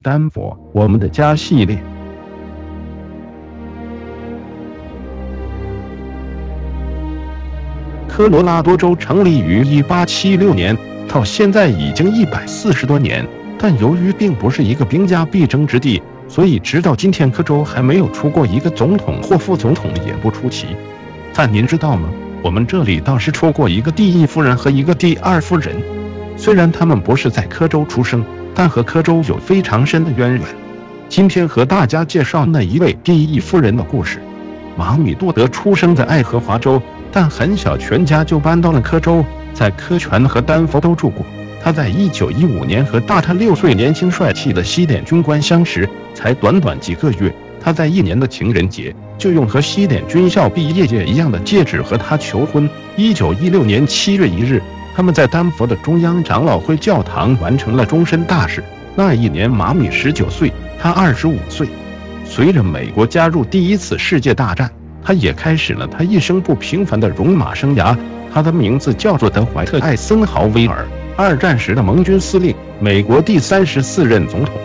丹佛，我们的家系列。科罗拉多州成立于1876年，到现在已经一百四十多年。但由于并不是一个兵家必争之地，所以直到今天，科州还没有出过一个总统或副总统也不出奇。但您知道吗？我们这里倒是出过一个第一夫人和一个第二夫人，虽然他们不是在科州出生。但和科州有非常深的渊源。今天和大家介绍那一位第一夫人的故事。马米多德出生在爱荷华州，但很小全家就搬到了科州，在科泉和丹佛都住过。他在1915年和大他六岁、年轻帅气的西点军官相识，才短短几个月，他在一年的情人节就用和西点军校毕业届一样的戒指和他求婚。1916年7月1日。他们在丹佛的中央长老会教堂完成了终身大事。那一年，马米十九岁，他二十五岁。随着美国加入第一次世界大战，他也开始了他一生不平凡的戎马生涯。他的名字叫做德怀特·艾森豪威尔，二战时的盟军司令，美国第三十四任总统。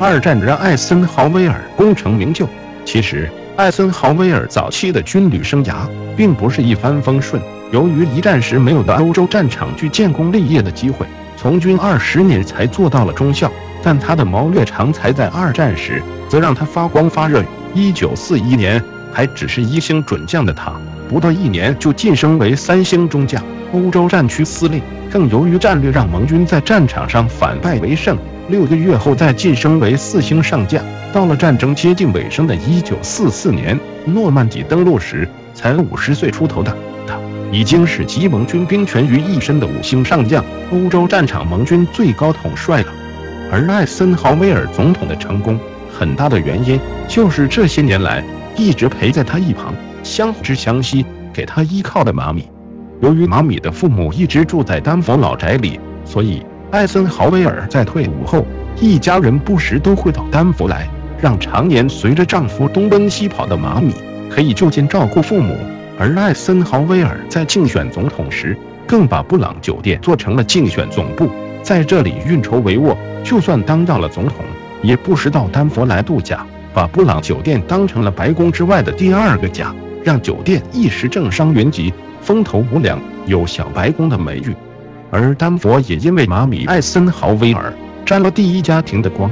二战让艾森豪威尔功成名就。其实，艾森豪威尔早期的军旅生涯并不是一帆风顺。由于一战时没有到欧洲战场去建功立业的机会，从军二十年才做到了中校。但他的谋略长才在二战时则让他发光发热。一九四一年，还只是一星准将的他，不到一年就晋升为三星中将、欧洲战区司令。更由于战略让盟军在战场上反败为胜，六个月后再晋升为四星上将。到了战争接近尾声的一九四四年，诺曼底登陆时，才五十岁出头的。已经是集盟军兵权于一身的五星上将，欧洲战场盟军最高统帅了。而艾森豪威尔总统的成功，很大的原因就是这些年来一直陪在他一旁、相知相惜、给他依靠的马米。由于马米的父母一直住在丹佛老宅里，所以艾森豪威尔在退伍后，一家人不时都会到丹佛来，让常年随着丈夫东奔西跑的马米可以就近照顾父母。而艾森豪威尔在竞选总统时，更把布朗酒店做成了竞选总部，在这里运筹帷幄。就算当到了总统，也不时到丹佛来度假，把布朗酒店当成了白宫之外的第二个家，让酒店一时政商云集，风头无两，有小白宫的美誉。而丹佛也因为马米·艾森豪威尔沾了第一家庭的光。